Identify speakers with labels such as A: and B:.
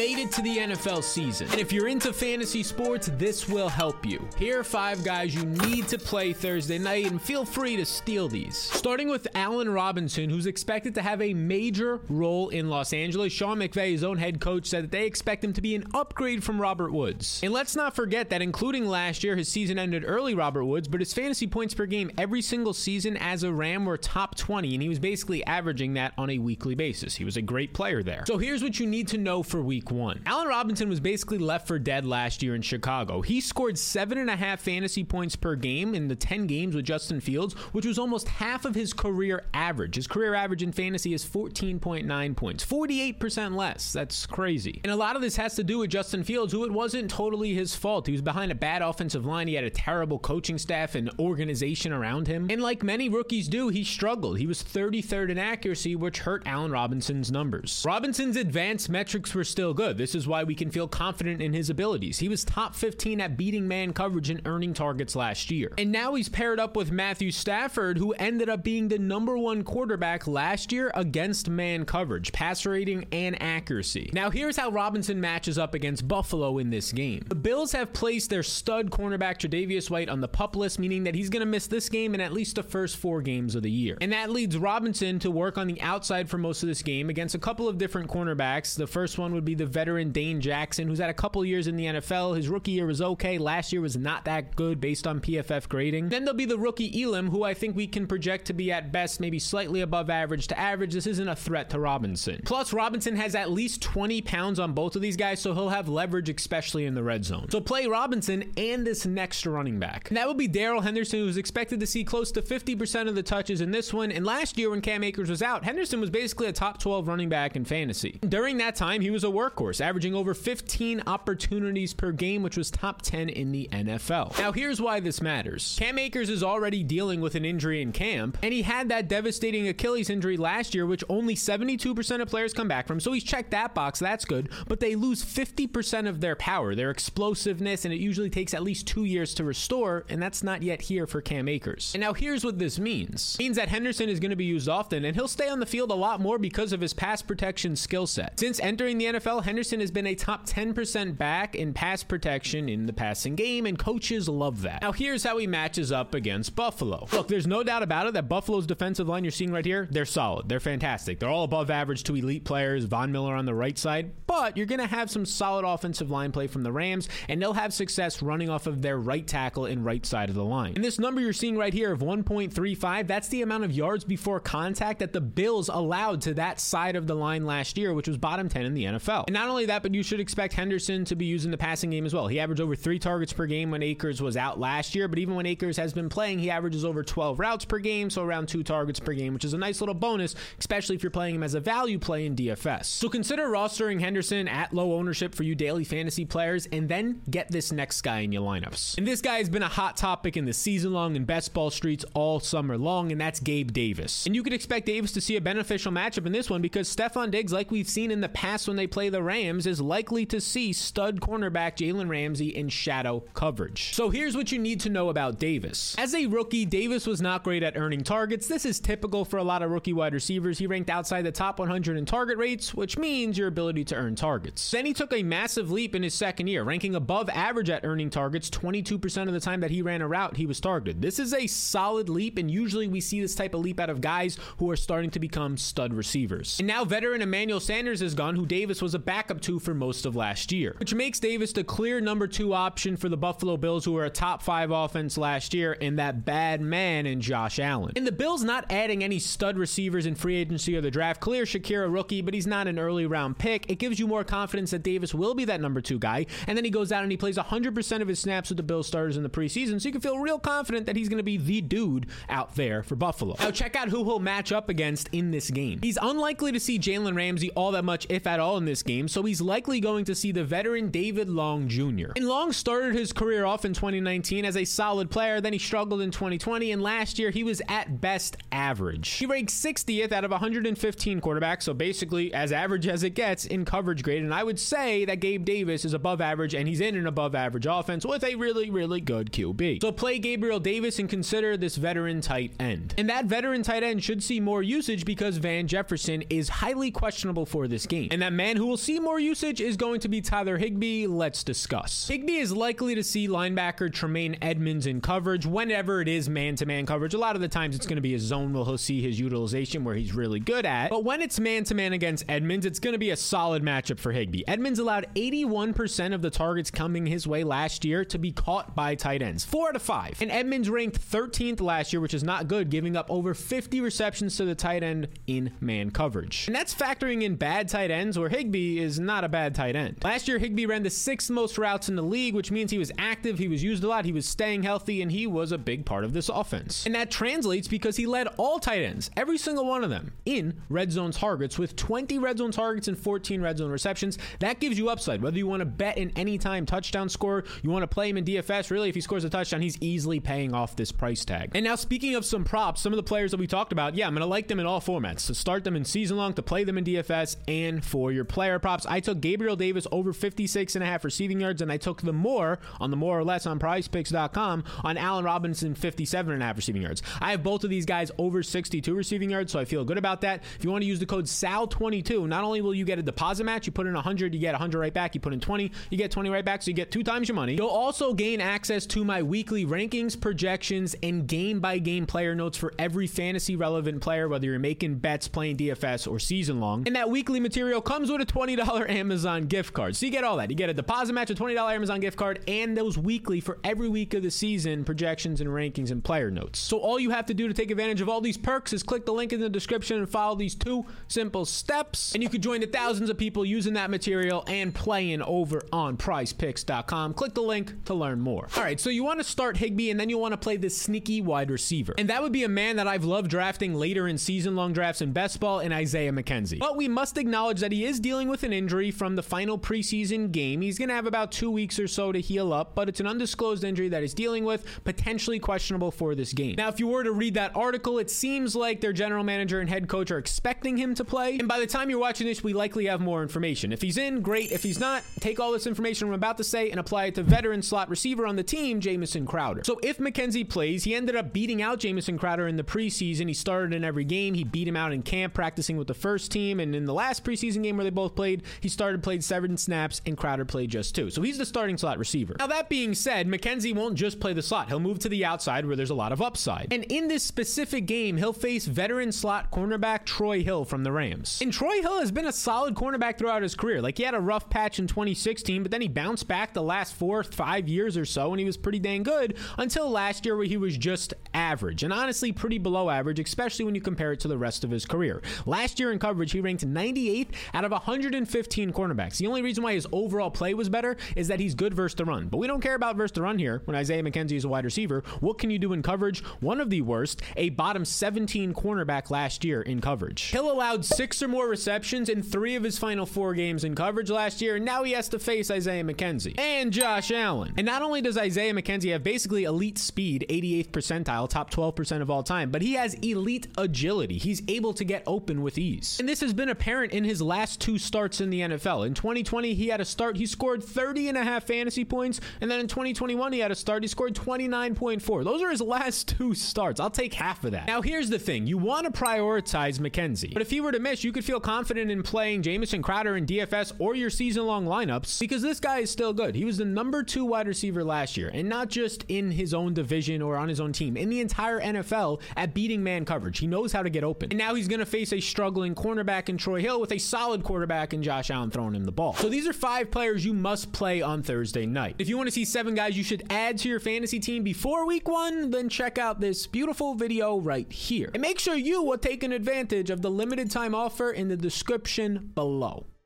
A: made it to the NFL season. And if you're into fantasy sports, this will help you. Here are five guys you need to play Thursday night, and feel free to steal these. Starting with Allen Robinson, who's expected to have a major role in Los Angeles. Sean McVay, his own head coach, said that they expect him to be an upgrade from Robert Woods. And let's not forget that, including last year, his season ended early, Robert Woods, but his fantasy points per game every single season as a Ram were top 20, and he was basically averaging that on a weekly basis. He was a great player there. So here's what you need to know for week one Allen Robinson was basically left for dead last year in Chicago. He scored seven and a half fantasy points per game in the 10 games with Justin Fields, which was almost half of his career average. His career average in fantasy is 14.9 points, 48% less. That's crazy. And a lot of this has to do with Justin Fields, who it wasn't totally his fault. He was behind a bad offensive line. He had a terrible coaching staff and organization around him. And like many rookies do, he struggled. He was 33rd in accuracy, which hurt Allen Robinson's numbers. Robinson's advanced metrics were still good. This is why we can feel confident in his abilities. He was top 15 at beating man coverage and earning targets last year. And now he's paired up with Matthew Stafford, who ended up being the number one quarterback last year against man coverage, pass rating, and accuracy. Now, here's how Robinson matches up against Buffalo in this game. The Bills have placed their stud cornerback Tre'Davious White on the pup list, meaning that he's going to miss this game and at least the first four games of the year. And that leads Robinson to work on the outside for most of this game against a couple of different cornerbacks. The first one would be the veteran Dane Jackson, who's had a couple years in the NFL. His rookie year was okay. Last year was not that good based on PFF grading. Then there'll be the rookie Elam, who I think we can project to be at best maybe slightly above average to average. This isn't a threat to Robinson. Plus, Robinson has at least 20 pounds on both of these guys, so he'll have leverage, especially in the red zone. So play Robinson and this next running back. And that would be Darrell Henderson, who's expected to see close to 50% of the touches in this one. And last year, when Cam Akers was out, Henderson was basically a top 12 running back in fantasy. During that time, he was a workhorse, averaging over 15 opportunities per game, which was top 10 in the NFL. Now, here's why this matters Cam Akers is already dealing with an injury in camp, and he had that devastating Achilles injury last year, which only 72% of players come back from. So he's checked that box, that's good, but they lose 50% of their power, their explosiveness, and it usually takes at least two years to restore, and that's not yet here for Cam Akers. And now here's what this means. It means that Henderson is going to be used often, and he'll stay on the field a lot more because of his pass protection skill set. Since entering the NFL, Henderson has been a top 10% back in pass protection in the passing game, and coaches love that. Now here's how he matches up against Buffalo. Look, there's no doubt about it that Buffalo's defensive line you're seeing right here, they're solid. They're fantastic. They're all above average to elite players. Von Miller on the right side, but you're going to have some solid offensive line play from the Rams, and they'll have success running off of their right tackle and right side of the line. And this number you're seeing right here of 1.35, that's the amount of yards before contact that the Bills allowed to that side of the line last year, which was bottom 10 in the NFL. And not only that, but you should expect Henderson to be using the passing game as well. He averaged over three targets per game when Akers was out last year, but even when Akers has been playing, he averages over 12 routes per game, so around two targets per game, which is a nice little bonus, especially if you're playing him as a value play in DFS. So consider rostering Henderson at low ownership for you daily fantasy players, and then get this next guy in your lineups. And this guy has been a hot topic in the season long and best ball streets all summer long, and that's Gabe Davis. And you could expect Davis to see a beneficial matchup in this one because Stefon Diggs, like we've seen in the past when they play the Rams, is likely to see stud cornerback Jalen Ramsey in shadow coverage. So here's what you need to know about Davis. As a rookie, Davis was not great at earning targets. This is typical for a lot of rookie wide receivers. He ranked outside the top 100 in target rates, which means your ability to earn targets. Then he took a massive leap in his second year, ranking above average at earning targets 22% of the time that he ran a route, he was targeted. This is a solid leap, and usually we see this type of leap out of guys who are starting to become stud receivers. And now veteran Emmanuel Sanders is gone, who Davis was a backup to for most of last year, which makes Davis the clear number two option for the Buffalo Bills, who were a top five offense last year, and that bad man in Josh Allen. And the Bills not adding any stud receivers in free agency or the draft. Khalil Shakir a rookie, but he's not an early round pick. It gives you more confidence that Davis will be that number two guy. And then he goes out and he plays 100% of his snaps with the Bills starters in the preseason, so you can feel real confident that he's going to be the dude out there for Buffalo. Now, check out who he'll match up against in this game. He's unlikely to see Jalen Ramsey all that much, if at all, in this game, so he's likely going to see the veteran David Long Jr. And Long started his career off in 2019 as a solid player, then he struggled in 2020, and last year he was at best average. He ranked 60th out of 115 quarterbacks, so basically as average as it gets in coverage grade, and I would say that Gabe Davis is above average and he's in an above average offense with a really, really good QB. So play Gabriel Davis and consider this veteran tight end. And that veteran tight end should see more usage because Van Jefferson is highly questionable for this game. And that man who will see see more usage is going to be Tyler Higbee. Let's discuss. Higbee is likely to see linebacker Tremaine Edmunds in coverage whenever it is man to man coverage. A lot of the times it's going to be a zone where he'll see his utilization where he's really good at. But when it's man to man against Edmunds, it's going to be a solid matchup for Higbee. Edmunds allowed 81% of the targets coming his way last year to be caught by tight ends, four out of five. And Edmunds ranked 13th last year, which is not good, giving up over 50 receptions to the tight end in man coverage. And that's factoring in bad tight ends, where Higbee is not a bad tight end. Last year, Higbee ran the sixth most routes in the league, which means he was active, he was used a lot, he was staying healthy, and he was a big part of this offense. And that translates because he led all tight ends, every single one of them, in red zone targets with 20 red zone targets and 14 red zone receptions. That gives you upside. Whether you want to bet in any time touchdown score, you want to play him in DFS, really, if he scores a touchdown, he's easily paying off this price tag. And now, speaking of some props, some of the players that we talked about, yeah, I'm going to like them in all formats. To start them in season long, to play them in DFS, and for your player props, I took Gabriel Davis over 56 and a half receiving yards, and I took the more on the more or less on prizepicks.com on Allen Robinson 57 and a half receiving yards. I have both of these guys over 62 receiving yards, so I feel good about that. If you want to use the code SAL22, not only will you get a deposit match, you put in 100, you get 100 right back. You put in 20, you get 20 right back, so you get two times your money. You'll also gain access to my weekly rankings, projections, and game by game player notes for every fantasy relevant player, whether you're making bets, playing DFS, or season long. And that weekly material comes with a $20 Amazon gift card. So you get all that. You get a deposit match, a $20 Amazon gift card, and those weekly for every week of the season projections and rankings and player notes. So all you have to do to take advantage of all these perks is click the link in the description and follow these two simple steps. And you could join the thousands of people using that material and playing over on prizepicks.com. Click the link to learn more. All right, so you want to start Higbee and then you want to play this sneaky wide receiver. And that would be a man that I've loved drafting later in season long drafts in best ball and Isaiah McKenzie. But we must acknowledge that he is dealing with an injury from the final preseason game. He's going to have about two weeks or so to heal up, but it's an undisclosed injury that he's dealing with, potentially questionable for this game. Now, if you were to read that article, it seems like their general manager and head coach are expecting him to play. And by the time you're watching this, we likely have more information. If he's in, great. If he's not, take all this information I'm about to say and apply it to veteran slot receiver on the team, Jamison Crowder. So if McKenzie plays, he ended up beating out Jamison Crowder in the preseason. He started in every game. He beat him out in camp, practicing with the first team. And in the last preseason game where they both played, he started, played seven snaps, and Crowder played just two. So he's the starting slot receiver. Now, that being said, McKenzie won't just play the slot. He'll move to the outside where there's a lot of upside. And in this specific game, he'll face veteran slot cornerback Troy Hill from the Rams. And Troy Hill has been a solid cornerback throughout his career. Like he had a rough patch in 2016, but then he bounced back the last four, five years or so, and he was pretty dang good until last year where he was just average. And honestly, pretty below average, especially when you compare it to the rest of his career. Last year in coverage, he ranked 98th out of 115 cornerbacks. The only reason why his overall play was better is that he's good versus the run. But we don't care about versus the run here when Isaiah McKenzie is a wide receiver. What can you do in coverage? One of the worst, a bottom 17 cornerback last year in coverage. Hill allowed six or more receptions in three of his final four games in coverage last year, and now he has to face Isaiah McKenzie and Josh Allen. And not only does Isaiah McKenzie have basically elite speed, 88th percentile, top 12% of all time, but he has elite agility. He's able to get open with ease. And this has been apparent in his last two starts in the NFL. In 2020, he had a start, he scored 30 and a half fantasy points, and then in 2021, he had a start, he scored 29.4. Those are his last two starts. I'll take half of that. Now, here's the thing you want to prioritize McKenzie, but if he were to miss, you could feel confident in playing Jamison Crowder in DFS or your season long lineups because this guy is still good. He was the number two wide receiver last year, and not just in his own division or on his own team, in the entire NFL at beating man coverage. He knows how to get open. And now he's going to face a struggling cornerback in Troy Hill with a solid quarterback in Josh Allen throwing him the ball. So these are five players you must play on Thursday night. If you want to see seven guys you should add to your fantasy team before week one, then check out this beautiful video right here. And make sure you are taking advantage of the limited time offer in the description below.